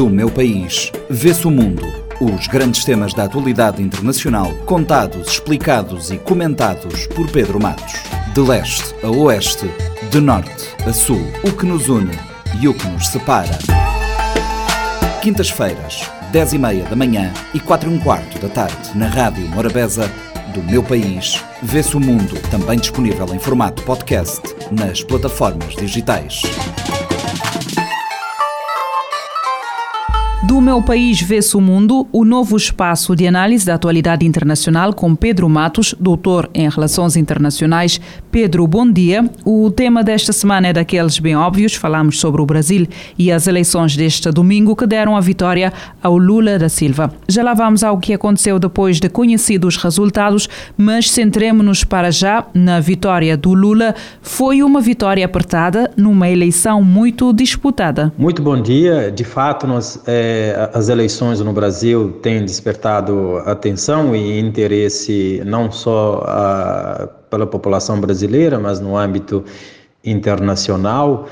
Do meu país, vê-se o mundo. Os grandes temas da atualidade internacional, contados, explicados e comentados por Pedro Matos. De leste a oeste, de norte a sul, o que nos une e o que nos separa. Quintas-feiras, 10 e meia da manhã e 4 e um quarto da tarde, na Rádio Morabeza, do meu país, vê-se o mundo, também disponível em formato podcast nas plataformas digitais. Do meu país vê-se o mundo, o novo espaço de análise da atualidade internacional com Pedro Matos, doutor em Relações Internacionais. Pedro, bom dia. O tema desta semana é daqueles bem óbvios. Falamos sobre o Brasil e as eleições deste domingo que deram a vitória ao Lula da Silva. Já lá vamos ao que aconteceu depois de conhecidos os resultados, mas centremos-nos para já na vitória do Lula. Foi uma vitória apertada numa eleição muito disputada. Muito bom dia. De fato, nós. É as eleições no Brasil têm despertado atenção e interesse não só a, pela população brasileira, mas no âmbito internacional,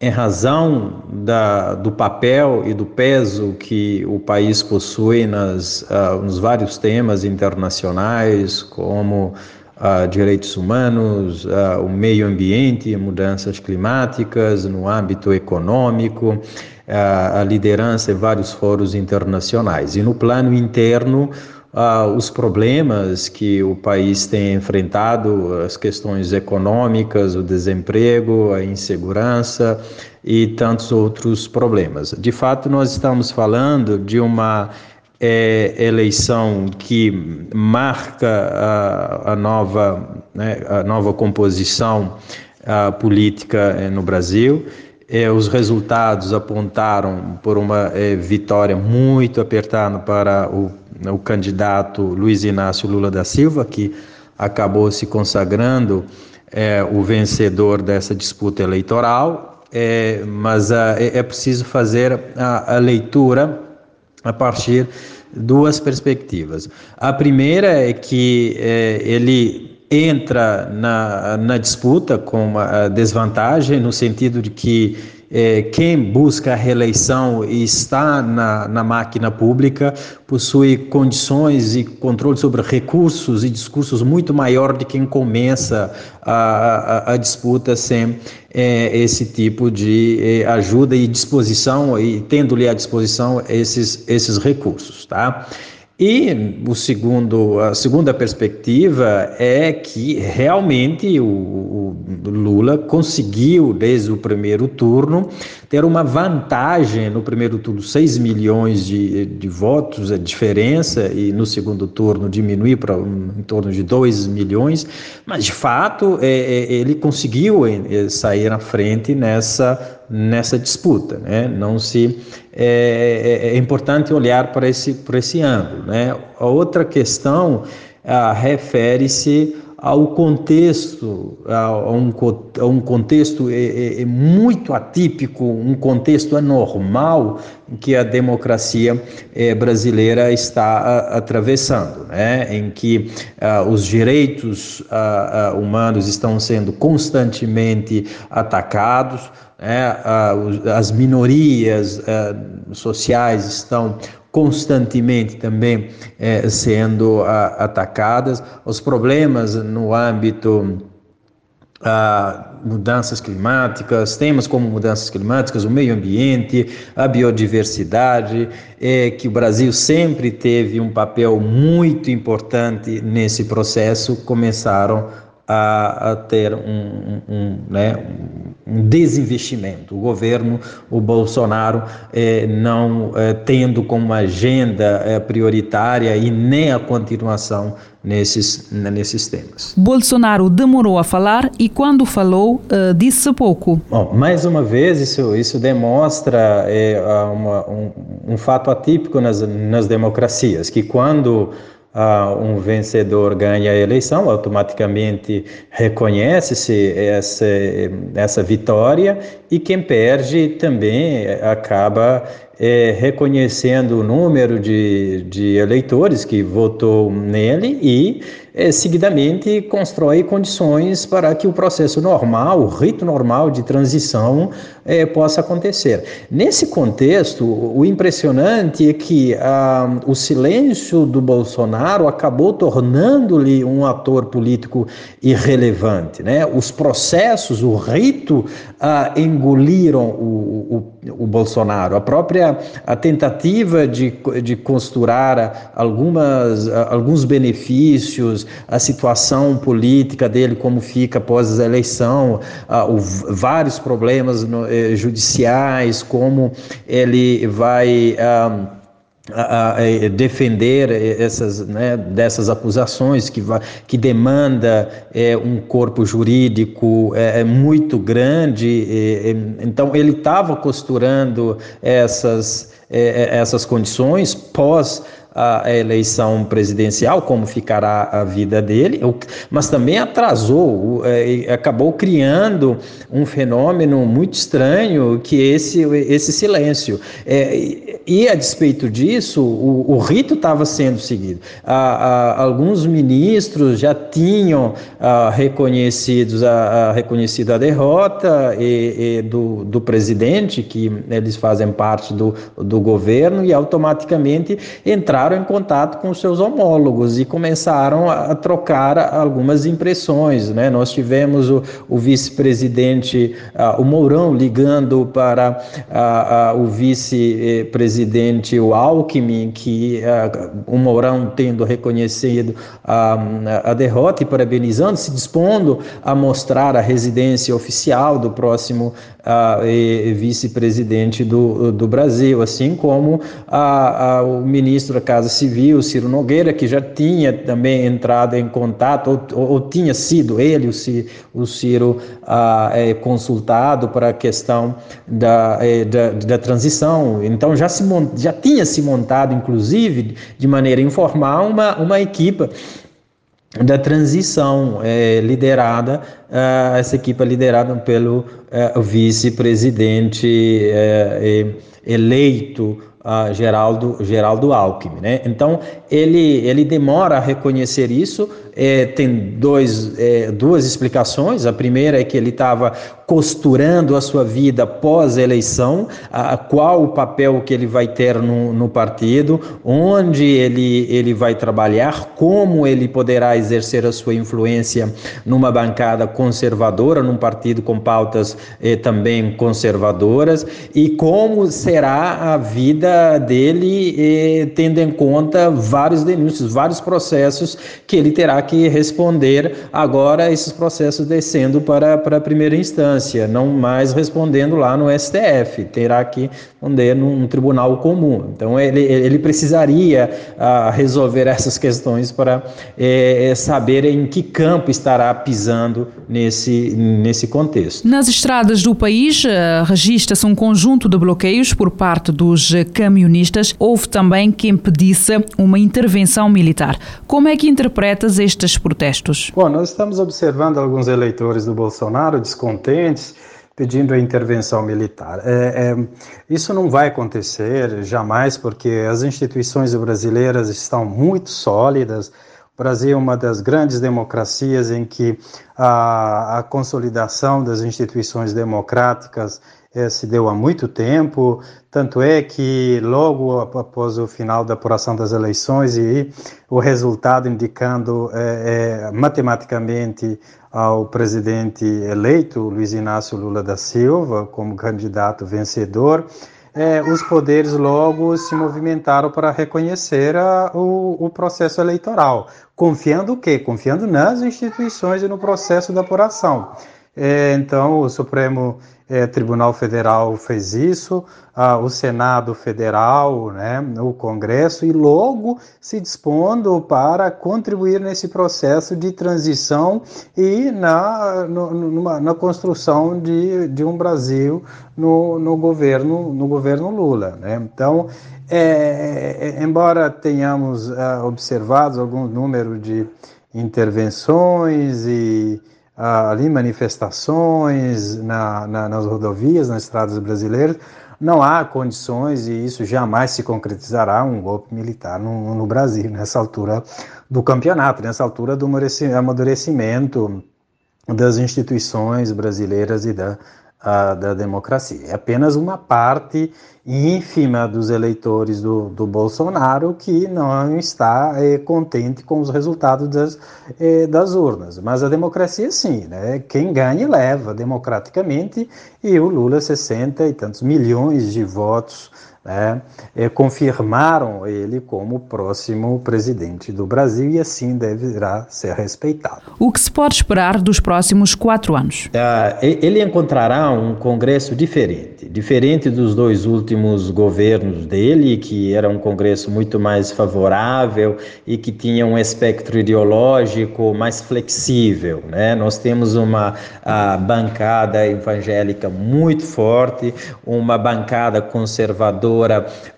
em razão da, do papel e do peso que o país possui nas, uh, nos vários temas internacionais, como uh, direitos humanos, uh, o meio ambiente, mudanças climáticas, no âmbito econômico, a, liderança em vários fóruns internacionais. E no plano interno, Uh, os problemas que o país tem enfrentado, as questões econômicas, o desemprego, a insegurança e tantos outros problemas. De fato, nós estamos falando de uma é, eleição que marca a, a nova, né, a nova composição a, política é, no Brasil é, os resultados apontaram por uma é, vitória muito apertada para o, o, candidato Luiz Inácio Lula da Silva, que acabou se consagrando é, o vencedor dessa disputa eleitoral, é, mas a, é, é preciso fazer a, a leitura a partir duas perspectivas. A primeira é que é, ele entra na, na disputa com uma desvantagem, no sentido de que é, quem busca a reeleição e está na, na máquina pública possui condições e controle sobre recursos e discursos muito maior de quem começa a, a, a disputa sem é, esse tipo de é, ajuda e disposição e tendo-lhe à disposição esses, esses recursos, tá? E o segundo, a segunda perspectiva é que realmente o, o, Lula conseguiu, desde o primeiro turno, ter uma vantagem no primeiro turno, 6 milhões de, de votos, a diferença, e no segundo turno diminuir para um, em torno de 2 milhões, mas de fato é, é, ele conseguiu é, sair na frente nessa, nessa disputa. Né? Não se é, é, é, importante olhar para esse, para esse ângulo. Né? A outra questão ah, refere-se ao contexto, a um, a um contexto é, é, é, muito atípico, um contexto anormal que a democracia é, brasileira está a, atravessando, né? em que ah, os direitos ah, humanos estão sendo constantemente atacados, né? as minorias sociais estão constantemente também eh, sendo a, atacadas, os problemas no âmbito a mudanças climáticas, temas como mudanças climáticas, o meio ambiente, a biodiversidade, é que o Brasil sempre teve um papel muito importante nesse processo, começaram a, a ter um, um, né, um desinvestimento. O governo, o Bolsonaro, eh, não eh, tendo como agenda eh, prioritária e nem a continuação nesses, nesses temas. Bolsonaro demorou a falar e, quando falou, disse pouco. Bom, mais uma vez, isso, isso demonstra uma, um, um fato atípico nas, nas democracias, que quando uh, um vencedor ganha a eleição, automaticamente reconhece-se essa, essa vitória e quem perde também acaba é, reconhecendo o número de, de eleitores que votou nele e é, seguidamente constrói condições para que o processo normal, o rito normal de transição é, possa acontecer. Nesse contexto, o impressionante é que ah, o silêncio do Bolsonaro acabou tornando-lhe um ator político irrelevante. Né? Os processos, o rito ah, engoliram o, o, o, Bolsonaro. A própria a tentativa de, de costurar algumas, alguns benefícios, a situação política dele, como fica após a eleição, ah, o, vários problemas no, eh, judiciais, como ele vai. Ah, a, a, defender essas, né, dessas acusações que, que demanda é, um corpo jurídico é, é muito grande. É, então ele estava costurando essas, é, é, essas condições pós a eleição presidencial, como ficará a vida dele, mas também atrasou, é, acabou criando um fenômeno muito estranho que é esse, esse silêncio. É, e a despeito disso, o, o rito estava sendo seguido. alguns ministros já tinham reconhecidos a, reconhecido a derrota e, e do, do presidente, que eles fazem parte do, do governo, e automaticamente entraram entraram em contato com seus homólogos e começaram a, trocar algumas impressões. Né? Nós tivemos o, o vice-presidente, uh, o Mourão, ligando para uh, uh, o vice-presidente, o Alckmin, que o Mourão tendo reconhecido a derrota e parabenizando, se dispondo a mostrar a residência oficial do próximo vice-presidente do, do Brasil, assim como o ministro Casa Civil, Ciro Nogueira, que já tinha também entrado em contato, ou, ou, tinha sido ele, o Ciro, o Ciro ah, é, consultado para a questão da, é, da, da, transição. Então já, se, já tinha se montado, inclusive, de maneira informal, uma, uma equipe da transição é, liderada, uh, essa equipe liderada pelo uh, vice-presidente uh, eleito uh, Geraldo, Geraldo Alckmin. Né? Então, ele, ele demora a reconhecer isso, é, tem dois, é, duas explicações. A primeira é que ele estava costurando a sua vida pós-eleição, qual o papel que ele vai ter no, no partido, onde ele, ele vai trabalhar, como ele poderá exercer a sua influência numa bancada conservadora, num partido com pautas eh, também conservadoras, e como será a vida dele, eh, tendo em conta vários denúncios, vários processos que ele terá que responder agora, esses processos descendo para, para a primeira instância não mais respondendo lá no STF, terá que responder num tribunal comum. Então, ele, ele precisaria ah, resolver essas questões para é, saber em que campo estará pisando nesse, nesse contexto. Nas estradas do país, uh, registra-se um conjunto de bloqueios por parte dos camionistas. Houve também quem pedisse uma intervenção militar. Como é que interpretas estes protestos? Bom, nós estamos observando alguns eleitores do Bolsonaro descontentes pedindo a intervenção militar. É, é, isso não vai acontecer jamais, porque as instituições brasileiras estão muito sólidas. O Brasil é uma das grandes democracias em que a, a consolidação das instituições democráticas é, se deu há muito tempo, tanto é que logo após o final da apuração das eleições e o resultado indicando é, é, matematicamente ao presidente eleito, Luiz Inácio Lula da Silva, como candidato vencedor, é, os poderes logo se movimentaram para reconhecer a, o, o, processo eleitoral. Confiando o quê? Confiando nas instituições e no processo da apuração. É, então, o Supremo é, Tribunal Federal fez isso, ah, o Senado Federal, né, o Congresso, e logo se dispondo para contribuir nesse processo de transição e na, no, numa, na construção de, de um Brasil no, no, governo, no governo Lula. Né? Então, é, é, embora tenhamos ah, observado algum número de intervenções e ali manifestações na, na, nas rodovias, nas estradas brasileiras, não há condições, e isso jamais se concretizará, um golpe militar no, no Brasil, nessa altura do campeonato, nessa altura do amadurecimento das instituições brasileiras e da, a, da democracia. É apenas uma parte ínfima dos eleitores do, do Bolsonaro que não está é, contente com os resultados das, é, das urnas. Mas a democracia, sim, né? quem ganha leva democraticamente e o Lula, 60 e tantos milhões de votos né, é, confirmaram ele como próximo presidente do Brasil e assim deverá ser respeitado. O que se pode esperar dos próximos quatro anos? Ah, ele encontrará um Congresso diferente, diferente dos dois últimos governos dele, que era um Congresso muito mais favorável e que tinha um espectro ideológico mais flexível. Né? Nós temos uma bancada evangélica muito forte, uma bancada conservadora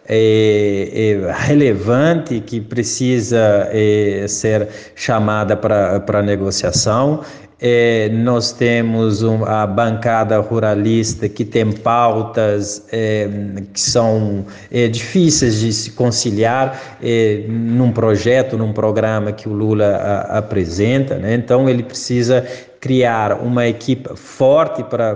é, é, relevante que precisa é, ser chamada para negociação. É, nós temos um, a bancada ruralista que tem pautas é, que são é, difíceis de se conciliar num projeto, num programa que o Lula a, apresenta. Né? Então, ele precisa criar uma equipe forte para,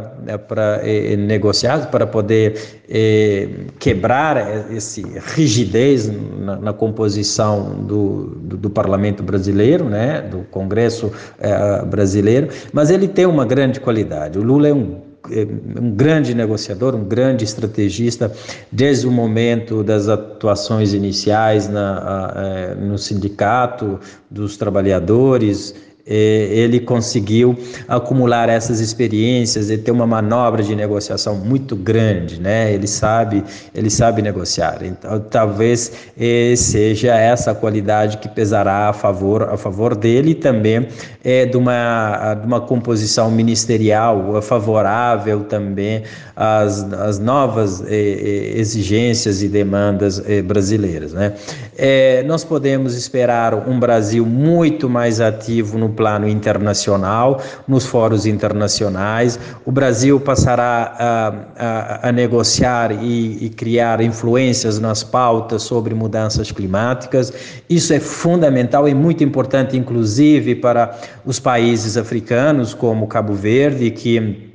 para eh, negociar, para poder eh, quebrar essa rigidez na, na composição do, do, do, parlamento brasileiro, né, do Congresso eh, brasileiro, mas ele tem uma grande qualidade. O Lula é um é um grande negociador, um grande estrategista, desde o momento das atuações iniciais na, eh, no sindicato dos trabalhadores, ele conseguiu acumular essas experiências e ter uma manobra de negociação muito grande, né? Ele sabe, ele sabe negociar. Então, talvez eh, seja essa qualidade que pesará a favor, a favor dele e também é, de, uma, de uma composição ministerial favorável também às, às novas eh, exigências e demandas brasileiras, né? nós podemos esperar um Brasil muito mais ativo no plano internacional, nos fóruns internacionais. O Brasil passará a, a, a negociar e, e criar influências nas pautas sobre mudanças climáticas. Isso é fundamental e muito importante, inclusive, para os países africanos, como Cabo Verde, que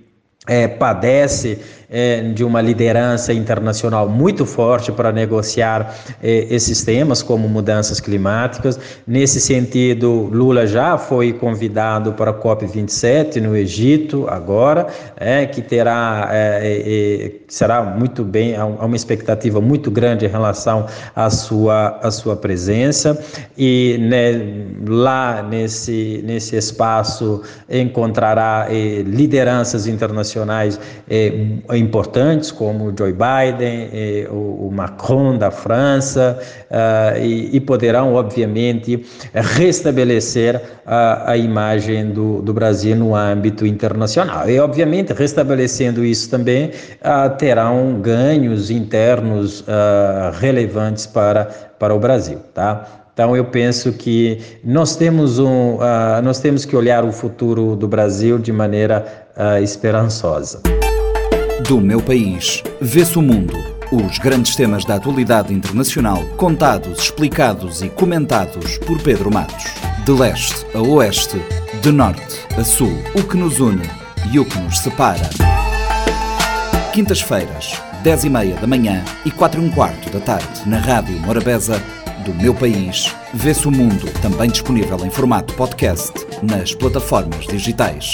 é, padece é, de uma liderança internacional muito forte para negociar é, esses temas, como mudanças climáticas. Nesse sentido, Lula já foi convidado para a COP27 no Egito, agora, é, que terá, é, é, é, será muito bem, há uma expectativa muito grande em relação à sua, à sua presença. E né, lá nesse, nesse espaço encontrará lideranças internacionais importantes como Joe Biden, eh, o, o, Macron da França, uh, e, e, poderão, obviamente, restabelecer a, a imagem do, do, Brasil no âmbito internacional. E, obviamente, restabelecendo isso também, uh, terão ganhos internos uh, relevantes para, para o Brasil. Tá? Então eu penso que nós temos um, uh, nós temos que olhar o futuro do Brasil de maneira uh, esperançosa. Do meu país, vê-se o mundo. Os grandes temas da atualidade internacional, contados, explicados e comentados por Pedro Matos. De leste a oeste, de norte a sul, o que nos une e o que nos separa. Quintas-feiras, 10 e meia da manhã e 4 e um quarto da tarde, na Rádio Morabeza, do meu país, vê-se o mundo, também disponível em formato podcast nas plataformas digitais.